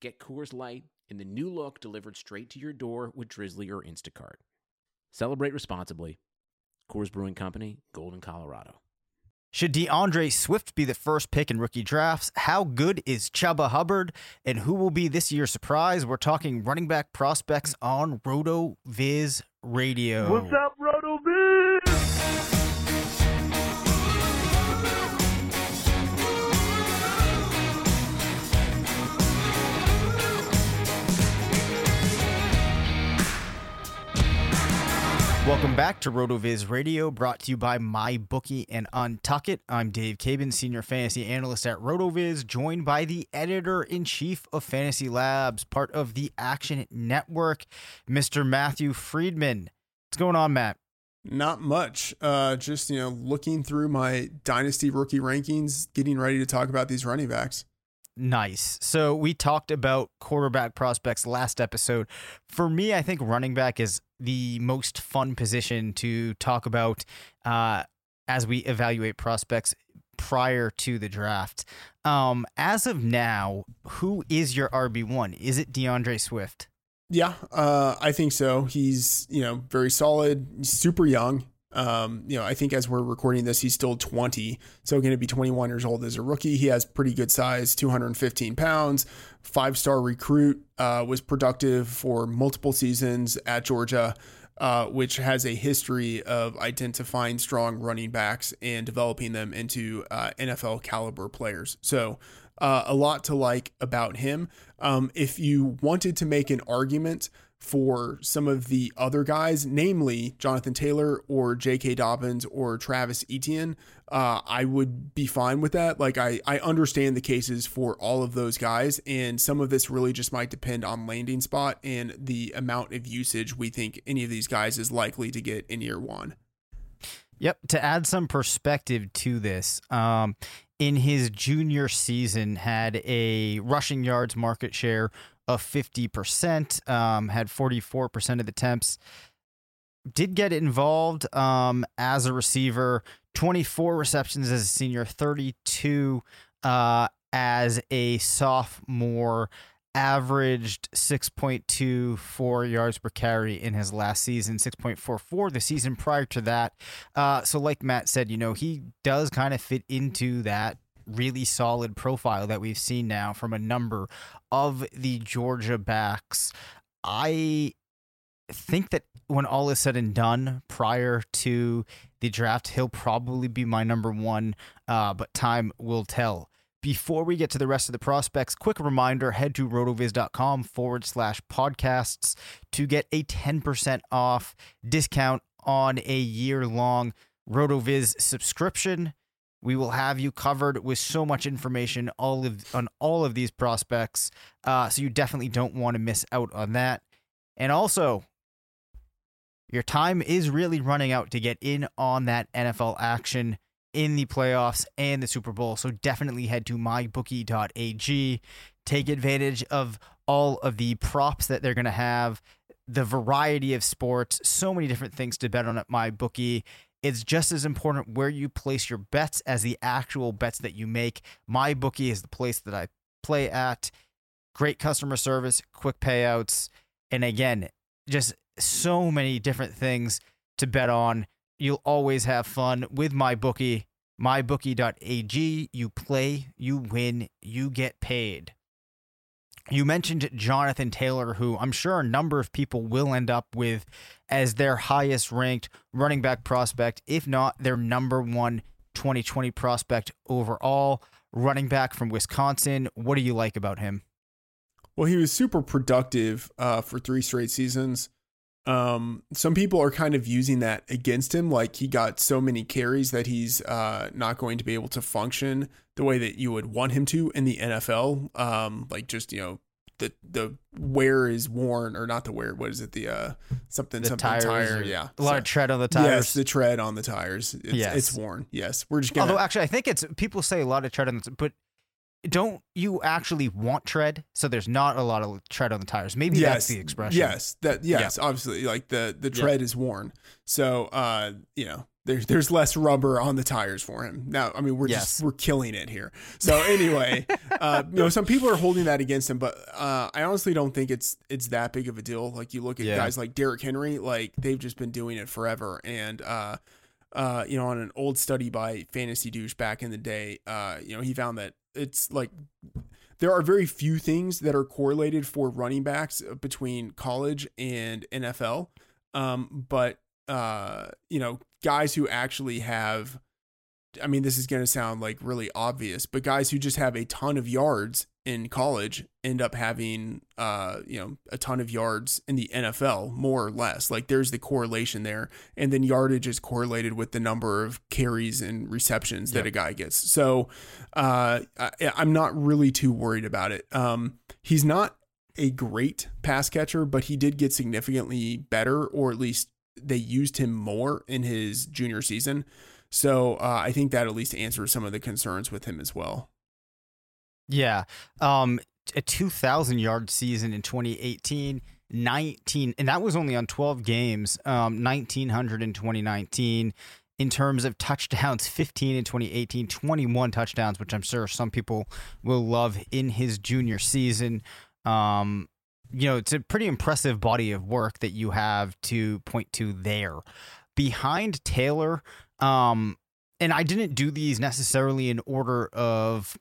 Get Coors Light in the new look delivered straight to your door with Drizly or Instacart. Celebrate responsibly. Coors Brewing Company, Golden, Colorado. Should DeAndre Swift be the first pick in rookie drafts? How good is Chuba Hubbard? And who will be this year's surprise? We're talking running back prospects on Roto Viz Radio. What's up, Roto Welcome back to RotoViz Radio, brought to you by MyBookie and Untuckit. I'm Dave Caban, Senior Fantasy Analyst at RotoViz, joined by the Editor in Chief of Fantasy Labs, part of the Action Network, Mr. Matthew Freedman. What's going on, Matt? Not much. Uh, just you know, looking through my dynasty rookie rankings, getting ready to talk about these running backs. Nice. So we talked about quarterback prospects last episode. For me, I think running back is the most fun position to talk about uh, as we evaluate prospects prior to the draft. Um, as of now, who is your RB one? Is it DeAndre Swift? Yeah, uh, I think so. He's you know very solid, super young. Um, you know, I think as we're recording this, he's still 20, so going to be 21 years old as a rookie. He has pretty good size, 215 pounds, five star recruit, uh, was productive for multiple seasons at Georgia. Uh, which has a history of identifying strong running backs and developing them into uh, NFL caliber players. So, uh, a lot to like about him. Um, if you wanted to make an argument for some of the other guys, namely Jonathan Taylor or J.K. Dobbins or Travis Etienne, uh, I would be fine with that. Like I, I understand the cases for all of those guys, and some of this really just might depend on landing spot and the amount of usage we think any of these guys is likely to get in year one. Yep. To add some perspective to this, um, in his junior season, had a rushing yards market share of 50%, um, had 44% of the attempts. Did get involved um, as a receiver, 24 receptions as a senior, 32 uh, as a sophomore, averaged 6.24 yards per carry in his last season, 6.44 the season prior to that. Uh, so, like Matt said, you know, he does kind of fit into that really solid profile that we've seen now from a number of the Georgia backs. I think that when all is said and done, prior to the draft, he'll probably be my number one, uh, but time will tell. Before we get to the rest of the prospects, quick reminder head to rotoviz.com forward slash podcasts to get a 10% off discount on a year long RotoViz subscription. We will have you covered with so much information all of on all of these prospects. Uh, so you definitely don't want to miss out on that. And also, your time is really running out to get in on that NFL action in the playoffs and the Super Bowl. So definitely head to mybookie.ag. Take advantage of all of the props that they're going to have, the variety of sports, so many different things to bet on at MyBookie. It's just as important where you place your bets as the actual bets that you make. My bookie is the place that I play at. Great customer service, quick payouts, and again, just so many different things to bet on. You'll always have fun with MyBookie. MyBookie.ag. You play, you win, you get paid. You mentioned Jonathan Taylor, who I'm sure a number of people will end up with as their highest ranked running back prospect, if not their number one 2020 prospect overall. Running back from Wisconsin. What do you like about him? Well, he was super productive uh, for three straight seasons. Um, some people are kind of using that against him, like he got so many carries that he's uh, not going to be able to function the way that you would want him to in the NFL. Um, like just you know the the wear is worn or not the wear. What is it? The uh something The something tires tire. Yeah, A lot So- of tread on the tires. Yes, the tread on the tires. It's, Yes. it's worn. Yes, we're just gonna. Although actually, I think it's people say a lot of tread on the, but don't you actually want tread? So there's not a lot of tread on the tires. Maybe yes, that's the expression. Yes, that yes, obviously, like the the Yeah. tread is worn, so uh, you know, there's there's less rubber on the tires for him. Now, I mean, we're Yes. just we're killing it here. So anyway, uh, you know, some people are holding that against him, but uh, I honestly don't think it's it's that big of a deal. Like you look at Yeah. guys like Derrick Henry, like they've just been doing it forever, and uh, uh, you know, on an old study by Fantasy Douche back in the day, uh, you know, he found that it's like there are very few things that are correlated for running backs uh, between college and NFL. Um, but uh, you know, guys who actually have I mean, this is going to sound like really obvious, but guys who just have a ton of yards in college end up having, uh, you know, a ton of yards in the NFL, more or less. Like there's the correlation there, and then yardage is correlated with the number of carries and receptions that Yep. a guy gets. So, uh, I, I'm not really too worried about it. Um, he's not a great pass catcher, but he did get significantly better, or at least they used him more in his junior season. So uh, I think that at least answers some of the concerns with him as well. Yeah. Um, a 2,000 yard season in 2018, 19, and that was only on 12 games, um, 1,900 in 2019. In terms of touchdowns, 15 in 2018, 21 touchdowns, which I'm sure some people will love in his junior season. Um, you know, it's a pretty impressive body of work that you have to point to there. Behind Taylor, um, and I didn't do these necessarily in order of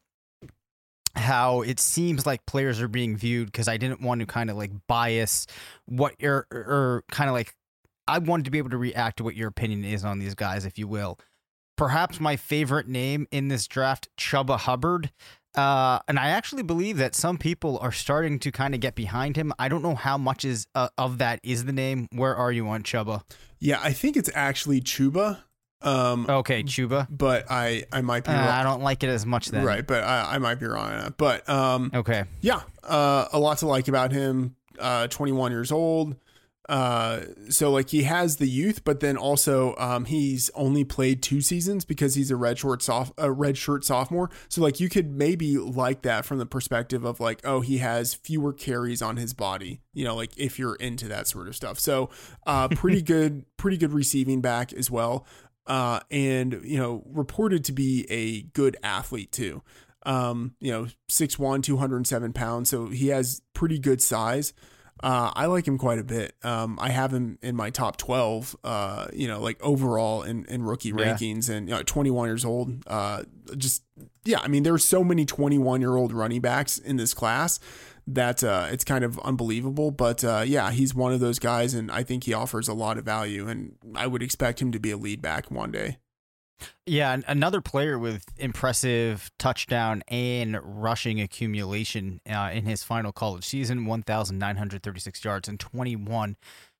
how it seems like players are being viewed because I didn't want to kind of like bias what your or kind of like I wanted to be able to react to what your opinion is on these guys, if you will. Perhaps my favorite name in this draft, Chuba Hubbard. Uh, and I actually believe that some people are starting to kind of get behind him. I don't know how much is uh, of that is the name. Where are you on Chuba? Yeah, I think it's actually Chuba. Um, Okay, Chuba. but I I might be Uh, wrong. I don't like it as much then. right, but I, I might be wrong on that. But um, Okay. yeah, uh, a lot to like about him. Uh, 21 years old. Uh, so like he has the youth, but then also um, he's only played two seasons because he's a red short soft a red shirt sophomore. So like you could maybe like that from the perspective of like, oh, he has fewer carries on his body. You know, like if you're into that sort of stuff. So uh, pretty good, pretty good receiving back as well. Uh, and you know, reported to be a good athlete too. Um, you know, 6'1", 207 pounds. So he has pretty good size. Uh, I like him quite a bit. Um, I have him in my top 12, uh, you know, like overall in, in rookie Yeah. rankings and, you know, 21 years old. Uh, just, yeah, I mean, there are so many 21 year old running backs in this class that, uh, it's kind of unbelievable. But, uh, yeah, he's one of those guys and I think he offers a lot of value and I would expect him to be a lead back one day. Yeah, an- another player with impressive touchdown and rushing accumulation uh, in his final college season 1,936 yards and 21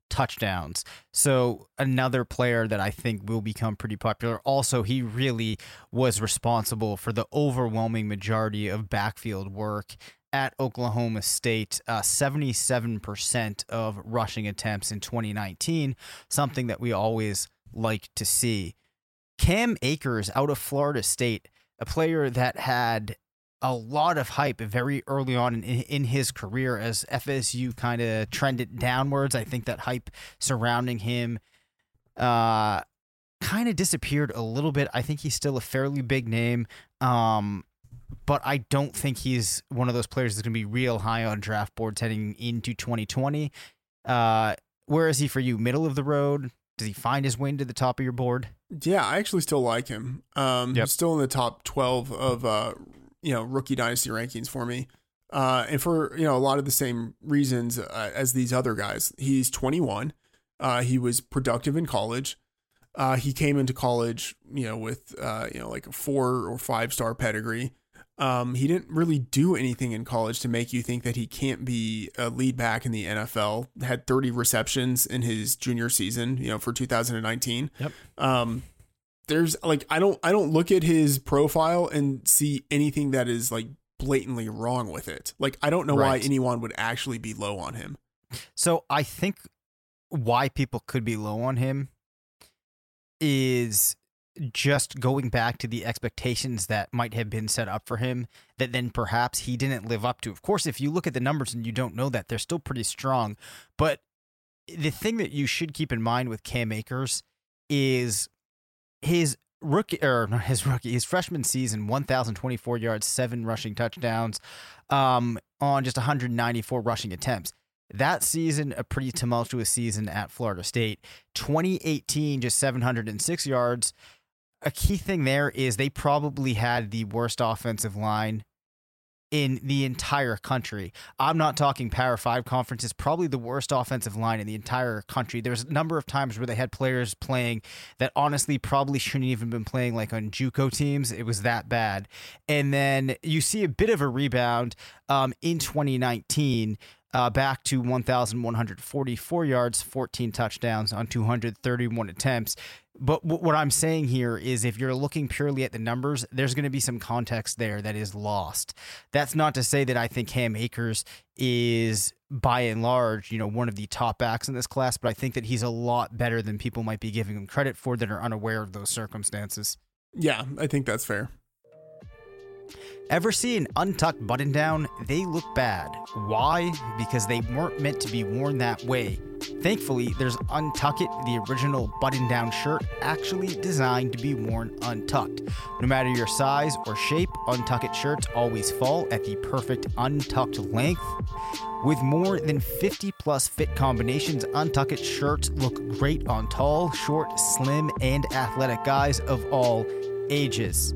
touchdowns. So, another player that I think will become pretty popular. Also, he really was responsible for the overwhelming majority of backfield work at Oklahoma State, uh, 77% of rushing attempts in 2019, something that we always like to see. Cam Akers out of Florida State, a player that had a lot of hype very early on in, in his career as FSU kind of trended downwards. I think that hype surrounding him uh, kind of disappeared a little bit. I think he's still a fairly big name. Um, but I don't think he's one of those players that's going to be real high on draft boards heading into 2020. Uh, where is he for you? Middle of the road? Does he find his way to the top of your board? Yeah, I actually still like him. Um, Yep. He's still in the top 12 of, uh, you know, rookie dynasty rankings for me. Uh, and for, you know, a lot of the same reasons uh, as these other guys. He's 21. Uh, he was productive in college. Uh, he came into college, you know, with, uh, you know, like a four or five star pedigree. Um, he didn't really do anything in college to make you think that he can't be a lead back in the NFL. Had 30 receptions in his junior season, you know, for 2019. Yep. Um, there's like I don't I don't look at his profile and see anything that is like blatantly wrong with it. Like I don't know why anyone would actually be low on him. So I think why people could be low on him is just going back to the expectations that might have been set up for him that then perhaps he didn't live up to. Of course, if you look at the numbers and you don't know that, they're still pretty strong. But the thing that you should keep in mind with Cam Akers is his rookie or not his rookie, his freshman season, 1,024 yards, seven rushing touchdowns, um, on just 194 rushing attempts. That season, a pretty tumultuous season at Florida State. 2018, just 706 yards. A key thing there is they probably had the worst offensive line in the entire country. I'm not talking Power Five conferences, probably the worst offensive line in the entire country. There's a number of times where they had players playing that honestly probably shouldn't even been playing like on JUCO teams. It was that bad. And then you see a bit of a rebound um, in 2019. Uh, back to 1,144 yards, 14 touchdowns on 231 attempts. But w- what I'm saying here is if you're looking purely at the numbers, there's going to be some context there that is lost. That's not to say that I think Cam Akers is by and large, you know, one of the top backs in this class, but I think that he's a lot better than people might be giving him credit for that are unaware of those circumstances. Yeah, I think that's fair. Ever see an untucked button down? They look bad. Why? Because they weren't meant to be worn that way. Thankfully, there's Untuckit, the original button down shirt, actually designed to be worn untucked. No matter your size or shape, Untuckit shirts always fall at the perfect untucked length. With more than 50 plus fit combinations, Untuckit shirts look great on tall, short, slim, and athletic guys of all ages.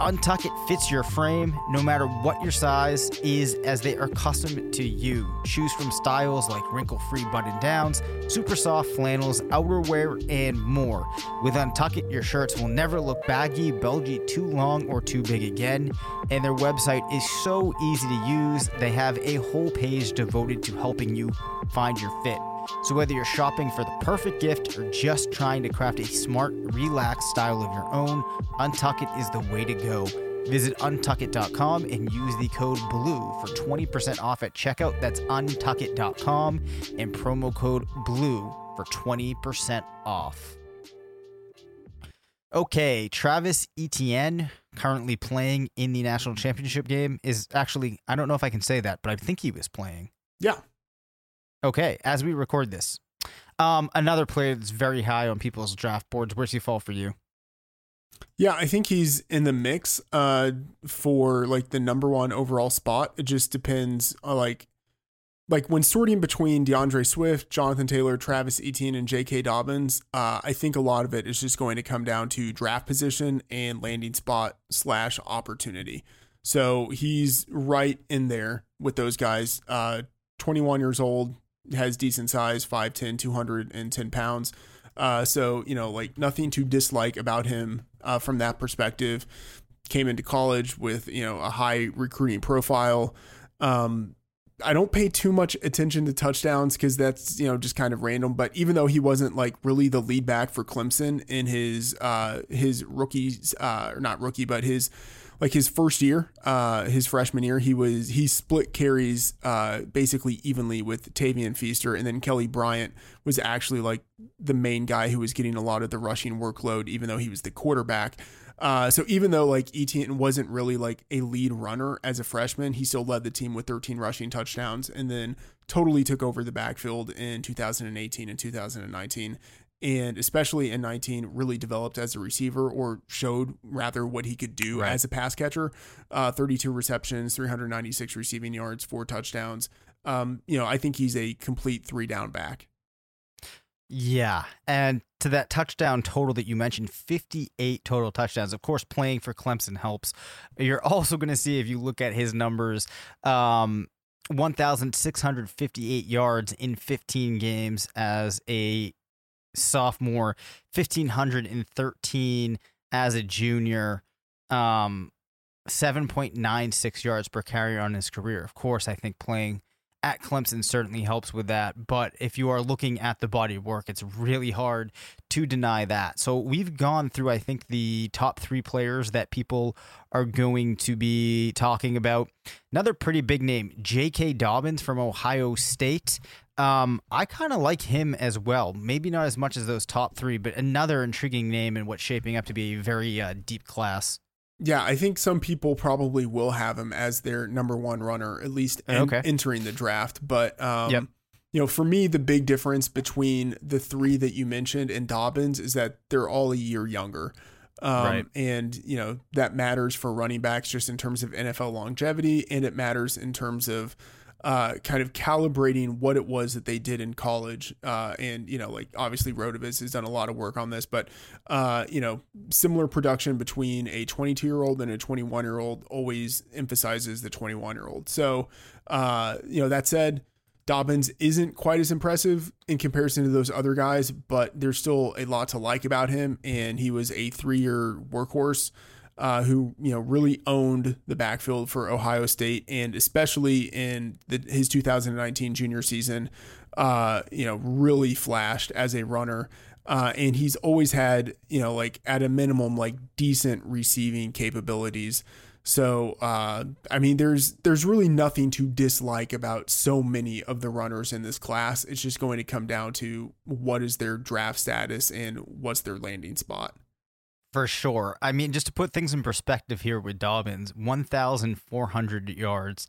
Untuckit fits your frame no matter what your size is, as they are custom to you. Choose from styles like wrinkle free button downs, super soft flannels, outerwear, and more. With Untuckit, your shirts will never look baggy, bulgy, too long, or too big again. And their website is so easy to use, they have a whole page devoted to helping you find your fit. So, whether you're shopping for the perfect gift or just trying to craft a smart, relaxed style of your own, Untuckit is the way to go. Visit untuckit.com and use the code BLUE for 20% off at checkout. That's untuckit.com and promo code BLUE for 20% off. Okay, Travis Etienne, currently playing in the national championship game, is actually, I don't know if I can say that, but I think he was playing. Yeah. Okay, as we record this, um, another player that's very high on people's draft boards. Where's he fall for you? Yeah, I think he's in the mix uh for like the number one overall spot. It just depends uh, like like when sorting between DeAndre Swift, Jonathan Taylor, Travis Etienne, and J.K. Dobbins, uh, I think a lot of it is just going to come down to draft position and landing spot slash opportunity. So he's right in there with those guys. Uh, 21 years old, has decent size, 5'10, 210 pounds. Uh, so, you know, like nothing to dislike about him uh, from that perspective. Came into college with, you know, a high recruiting profile. Um, I don't pay too much attention to touchdowns because that's, you know, just kind of random. But even though he wasn't like really the lead back for Clemson in his, uh, his rookies, uh, or not rookie, but his like his first year, uh, his freshman year, he was he split carries uh, basically evenly with Tavien Feaster, and then Kelly Bryant was actually like the main guy who was getting a lot of the rushing workload, even though he was the quarterback. Uh, so even though like Etienne wasn't really like a lead runner as a freshman, he still led the team with 13 rushing touchdowns, and then totally took over the backfield in 2018 and 2019 and especially in 19 really developed as a receiver or showed rather what he could do Right. as a pass catcher uh, 32 receptions 396 receiving yards four touchdowns um, you know i think he's a complete three down back Yeah. And to that touchdown total that you mentioned, 58 total touchdowns. Of course, playing for Clemson helps. You're also going to see, if you look at his numbers, um, 1,658 yards in 15 games as a sophomore, 1,513 as a junior, um, 7.96 yards per carry on his career. Of course, I think playing at Clemson certainly helps with that. But if you are looking at the body of work, it's really hard to deny that. So we've gone through, I think, the top three players that people are going to be talking about. Another pretty big name, J.K. Dobbins from Ohio State. Um, I kind of like him as well. Maybe not as much as those top three, but another intriguing name in what's shaping up to be a very uh, deep class. yeah i think some people probably will have him as their number one runner at least en- Okay. entering the draft but um, Yep. you know, for me, the big difference between the three that you mentioned and Dobbins is that they're all a year younger. Um, Right. And, you know, that matters for running backs just in terms of NFL longevity, and it matters in terms of uh, kind of calibrating what it was that they did in college. Uh, and, you know, like obviously Rotoviz has done a lot of work on this, but, uh, you know, similar production between a 22 year old and a 21 year old always emphasizes the 21 year old. So, uh, you know, that said, Dobbins isn't quite as impressive in comparison to those other guys, but there's still a lot to like about him. And he was a three year workhorse uh, who, you know, really owned the backfield for Ohio State and especially in the, his 2019 junior season, uh, you know, really flashed as a runner. Uh, and he's always had, you know, like at a minimum, like decent receiving capabilities. So uh, I mean, there's there's really nothing to dislike about so many of the runners in this class. It's just going to come down to what is their draft status and what's their landing spot. For sure. I mean, just to put things in perspective here with Dobbins, 1,400 yards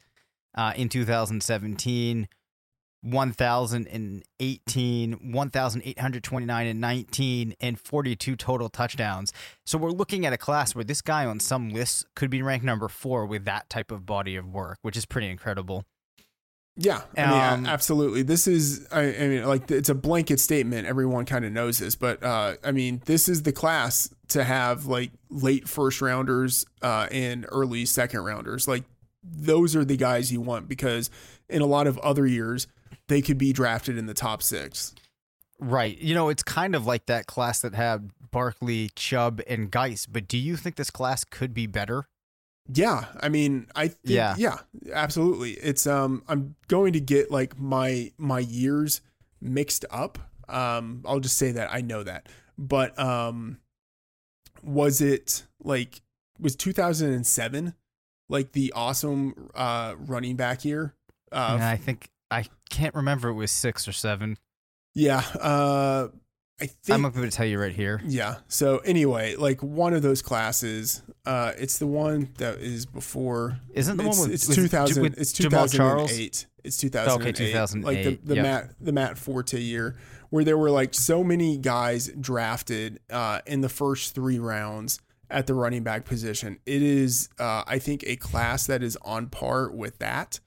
uh, in 2017, 1,018, 1,829 and 19, and 42 total touchdowns. So we're looking at a class where this guy on some lists could be ranked number four with that type of body of work, which is pretty incredible. Yeah, I mean, Um, absolutely. This is, I, I mean, like it's a blanket statement. Everyone kind of knows this, but uh, I mean, this is the class to have like late first rounders uh, and early second rounders. Like those are the guys you want because in a lot of other years they could be drafted in the top six. Right. You know, it's kind of like that class that had Barkley, Chubb, and Guice. But do you think this class could be better? Yeah, I mean, I think, Yeah. yeah, absolutely. It's um, I'm going to get like my my years mixed up. Um, I'll just say that I know that, but um, was it like was 2007 like the awesome uh running back year? Uh, And I think I can't remember it was six or seven. yeah. Uh, I think I'm going to tell you right here. Yeah. So anyway, like one of those classes, uh, it's the one that is before. Isn't the it's, one with it's with- 2000? with it's Jamaal Charles? 2008. It's 2008. Like the the yep. Matt the Matt Forte year, where there were like so many guys drafted uh, in the first three rounds at the running back position. It is, uh, I think, a class that is on par with that.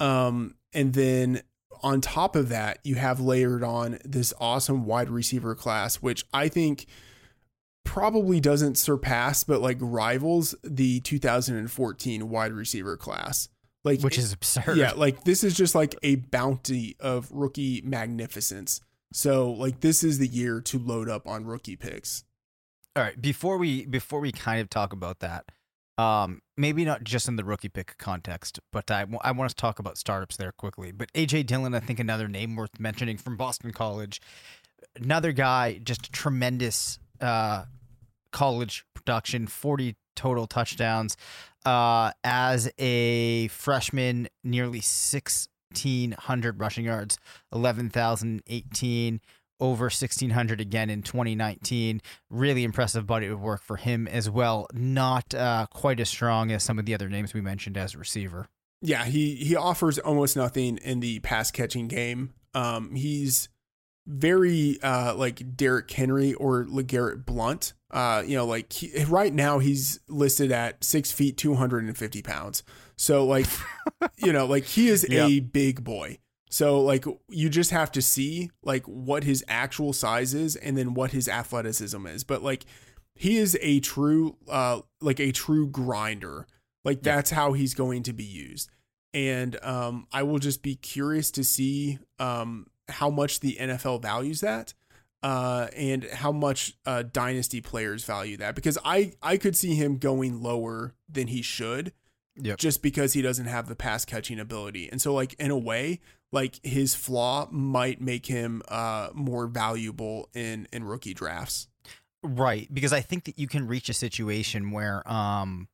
Um, and then on top of that, you have layered on this awesome wide receiver class, which I think probably doesn't surpass, but like rivals the 2014 wide receiver class. Like, Which is absurd. yeah, like this is just like a bounty of rookie magnificence. So like this is the year to load up on rookie picks. All right. Before we before we kind of talk about that, um, maybe not just in the rookie pick context, but I, I want to talk about startups there quickly. But AJ Dillon, I think another name worth mentioning from Boston College, another guy, just tremendous uh, college production, 40 total touchdowns. Uh, as a freshman, nearly 1,600 rushing yards, 11,018 over 1600 again in 2019 really impressive body of work for him as well. Not uh, quite as strong as some of the other names we mentioned as a receiver. Yeah he he offers almost nothing in the pass catching game. Um he's very uh like Derrick Henry or LeGarrette Blunt uh you know like he, right now he's listed at six feet 250 pounds. So like you know like he is Yep. a big boy so like you just have to see like what his actual size is and then what his athleticism is. But like he is a true uh like a true grinder. Like that's how he's going to be used. And um I will just be curious to see um how much the NFL values that uh and how much uh dynasty players value that because I I could see him going lower than he should Yep. just because he doesn't have the pass catching ability. And so like in a way, like his flaw might make him uh more valuable in in rookie drafts. Right, because I think that you can reach a situation where um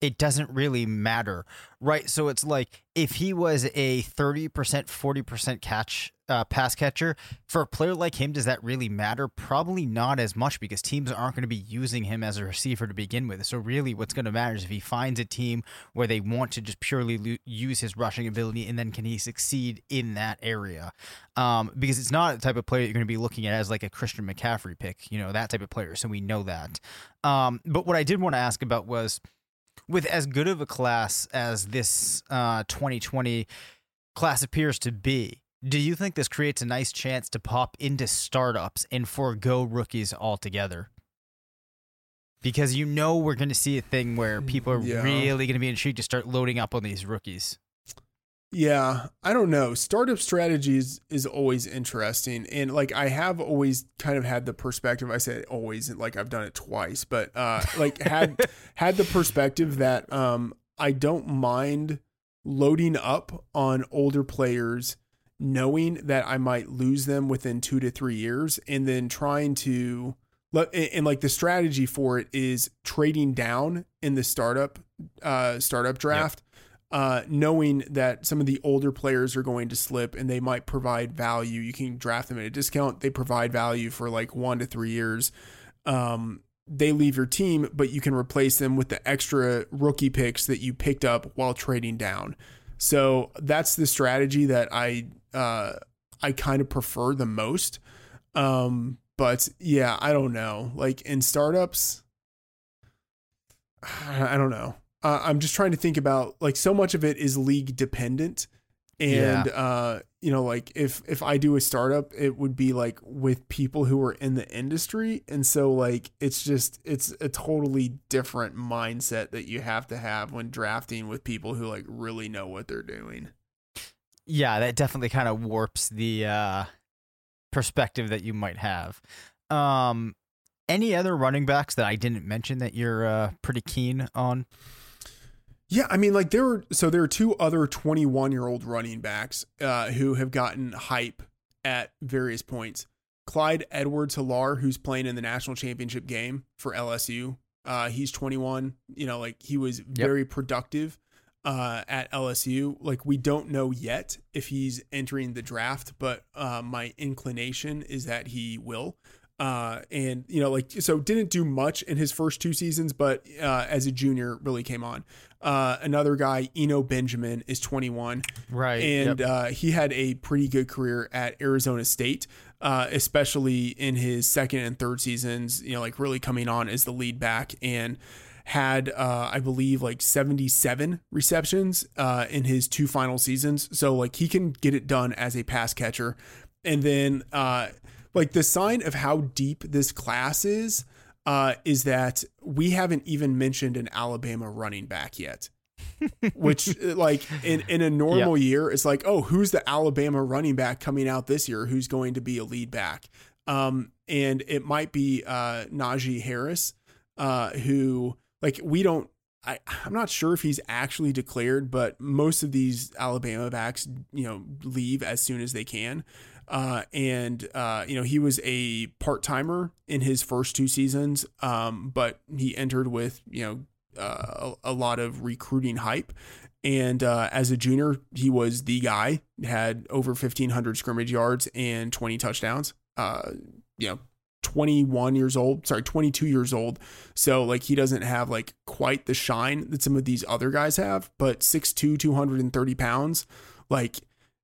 it doesn't really matter. Right? So it's like if he was a 30%, 40% catch uh, pass catcher, for a player like him does that really matter? Probably not as much because teams aren't going to be using him as a receiver to begin with. So really what's going to matter is if he finds a team where they want to just purely lo- use his rushing ability and then can he succeed in that area? um, because it's not the type of player you're going to be looking at as like a Christian McCaffrey pick, you know, that type of player. So we know that. Um, but what I did want to ask about was with as good of a class as this uh, 2020 class appears to be, do you think this creates a nice chance to pop into startups and forego rookies altogether? Because you know we're going to see a thing where people are Yeah. really going to be intrigued to start loading up on these rookies. Yeah, I don't know. Startup strategies is always interesting. And like I have always kind of had the perspective, I said always like I've done it twice, but uh like had had the perspective that um I don't mind loading up on older players knowing that I might lose them within 2 to 3 years and then trying to let- and and, like the strategy for it is trading down in the startup uh startup draft uh, knowing that some of the older players are going to slip and they might provide value. You can draft them at a discount. They provide value for like one to three years. Um, they leave your team, but you can replace them with the extra rookie picks that you picked up while trading down. So that's the strategy that I uh, I kind of prefer the most. Um, but yeah, I don't know. Like in startups, I don't know. Uh, I'm just trying to think about like so much of it is league dependent, and uh, you know, like if if I do a startup, it would be like with people who are in the industry, and so like it's just it's a totally different mindset that you have to have when drafting with people who like really know what they're doing. yeah, that definitely kind of warps the uh, perspective that you might have. Um, any other running backs that I didn't mention that you're uh, pretty keen on? Yeah, I mean, like there were so there are two other 21 year old running backs uh, who have gotten hype at various points. Clyde Edwards-Helaire, who's playing in the national championship game for LSU. Uh, he's 21. You know, like he was very productive uh, at LSU. Like we don't know yet if he's entering the draft, but uh, my inclination is that he will. Uh, and you know, like so, didn't do much in his first two seasons, but uh, as a junior, really came on. Uh, another guy, Eno Benjamin, is 21 Right. and uh, he had a pretty good career at Arizona State, uh, especially in his second and third seasons. You know, like really coming on as the lead back and had uh, I believe like 77 receptions uh, in his two final seasons. So like he can get it done as a pass catcher, and then uh, like the sign of how deep this class is. Uh, is that we haven't even mentioned an Alabama running back yet which like in, in a normal year it's like oh who's the alabama running back coming out this year who's going to be a lead back um and it might be uh najee harris uh who like we don't I, I'm not sure if he's actually declared, but most of these Alabama backs, you know, leave as soon as they can. Uh, and uh, you know he was a part timer in his first two seasons, um, but he entered with you know uh, a, a lot of recruiting hype. And uh, as a junior, he was the guy. Had over fifteen hundred scrimmage yards and twenty touchdowns. Uh, you know, 21 years old, sorry, 22 years old. So like he doesn't have like quite the shine that some of these other guys have, but 6'2, 230 pounds, like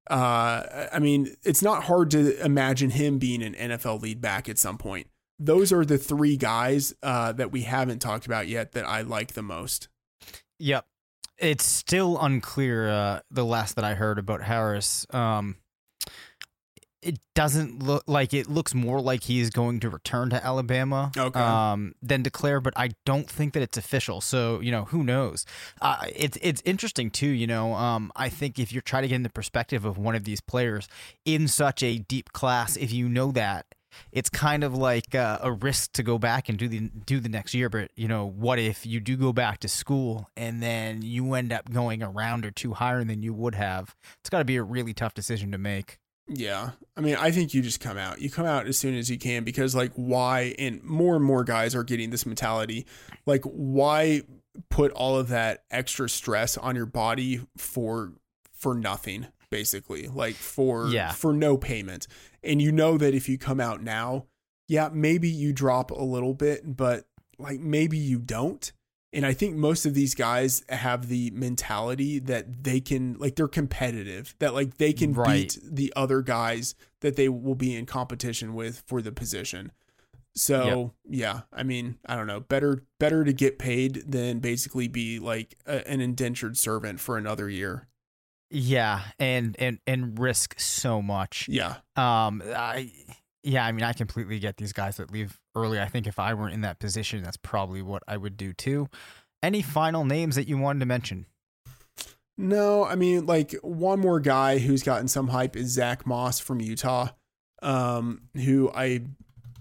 uh I mean, it's not hard to imagine him being an NFL lead back at some point. Those are the three guys uh that we haven't talked about yet that I like the most. Yep. It's still unclear uh the last that I heard about Harris. Um it doesn't look like it looks more like he is going to return to Alabama Okay. um, than declare, but I don't think that it's official. So you know, who knows? Uh, it's it's interesting too. You know, um, I think if you're trying to get in the perspective of one of these players in such a deep class, if you know that. It's kind of like uh, a risk to go back and do the do the next year, but you know what if you do go back to school and then you end up going a round or two higher than you would have? It's got to be a really tough decision to make. Yeah. I mean, I think you just come out. You come out as soon as you can because, like, why? And more and more guys are getting this mentality. Like, why put all of that extra stress on your body for for nothing, basically? Like for Yeah. for no payment. And you know that if you come out now, yeah, maybe you drop a little bit, but like maybe you don't. And I think most of these guys have the mentality that they can like they're competitive, that like they can Right. beat the other guys that they will be in competition with for the position. So, yeah, I mean, I don't know, better better to get paid than basically be like a, an indentured servant for another year. Yeah, and and and risk so much. Yeah. Um, I yeah, I mean, I completely get these guys that leave early. I think if I weren't in that position, that's probably what I would do too. Any final names that you wanted to mention? No, I mean, like one more guy who's gotten some hype is Zach Moss from Utah, um, who I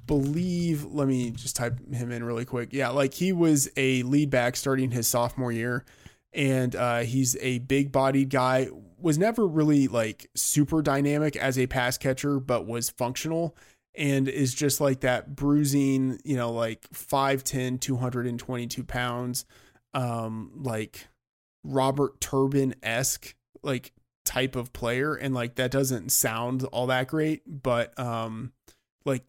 believe. Let me just type him in really quick. Yeah, like he was a lead back starting his sophomore year, and uh, he's a big bodied guy. Was never really like super dynamic as a pass catcher, but was functional and is just like that bruising, you know, like 5'10, 222 pounds, um, like Robert Turbin esque like type of player, and like that doesn't sound all that great, but um, like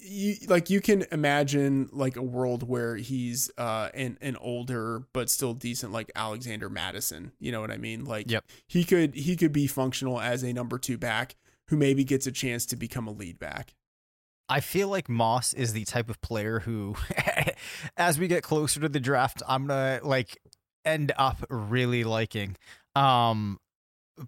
you like you can imagine like a world where he's uh an an older but still decent like Alexander Mattison. You know what I mean? Like Yep. he could he could be functional as a number two back who maybe gets a chance to become a lead back. I feel like Moss is the type of player who, as we get closer to the draft, I'm gonna like end up really liking. Um,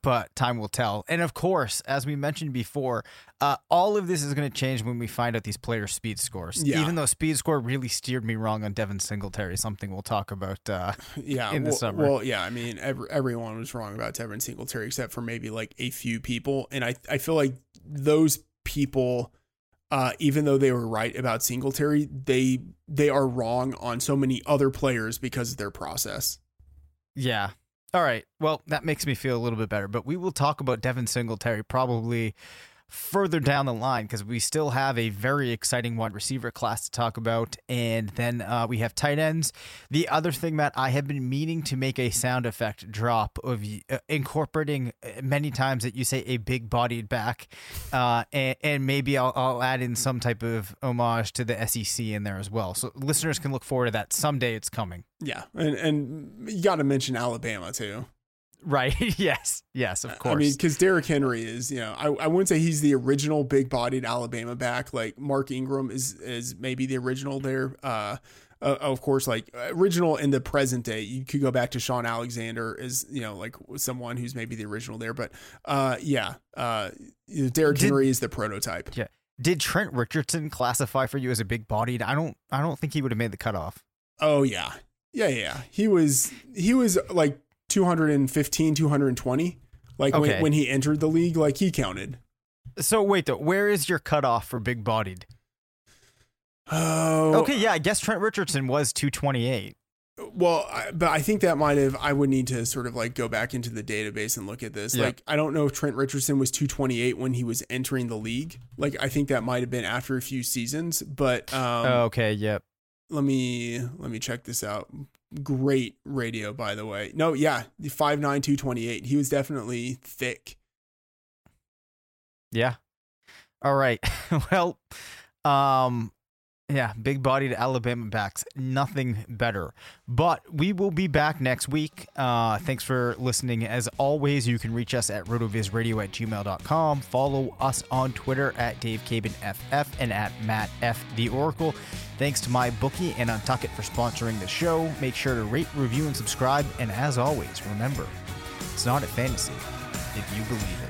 but time will tell. And of course, as we mentioned before, uh, all of this is going to change when we find out these player speed scores. Yeah. Even though speed score really steered me wrong on Devin Singletary, something we'll talk about. Uh, Yeah, in the well, summer. Well, yeah, I mean, every, everyone was wrong about Devin Singletary except for maybe like a few people, and I I feel like those people, uh, even though they were right about Singletary, they they are wrong on so many other players because of their process. Yeah. All right. Well, that makes me feel a little bit better. But we will talk about Devin Singletary probably further down the line because we still have a very exciting wide receiver class to talk about. And then uh, we have tight ends. The other thing, that I have been meaning to make a sound effect drop of uh, incorporating uh, many times that you say a big bodied back. Uh, and, and maybe I'll, I'll add in some type of homage to the SEC in there as well. So listeners can look forward to that. Someday it's coming. Yeah, and and you got to mention Alabama too. Right. yes. Yes, of course. I mean, because Derrick Henry is, you know, I, I wouldn't say he's the original big-bodied Alabama back. Like Mark Ingram is is maybe the original there. Uh, uh, of course, like original in the present day, you could go back to Shaun Alexander as you know, like someone who's maybe the original there. But uh, yeah, uh, Derrick Did- Henry is the prototype. Yeah. Did Trent Richardson classify for you as a big bodied? I don't I don't think he would have made the cutoff. Oh yeah, yeah, yeah. He was he was like 215, 220. Like Okay. when when he entered the league, like he counted. So wait though, where is your cutoff for big bodied? Oh, Okay, yeah, I guess Trent Richardson was 228. Well, I, but I think that might have. I would need to sort of like go back into the database and look at this. Like, I don't know if Trent Richardson was 228 when he was entering the league. Like, I think that might have been after a few seasons. But um, Oh, okay, yep. let me let me check this out. Great radio, by the way. No, yeah, the five nine two twenty eight. He was definitely thick. Yeah. All right. well, um yeah, big bodied Alabama backs. Nothing better. But we will be back next week. Uh thanks for listening. As always, you can reach us at rotovizradio at gmail.com. Follow us on Twitter at Dave Caban FF and at Matt F the Oracle. Thanks to my bookie and Untuckit for sponsoring the show. Make sure to rate, review, and subscribe. And as always, remember, it's not a fantasy if you believe it.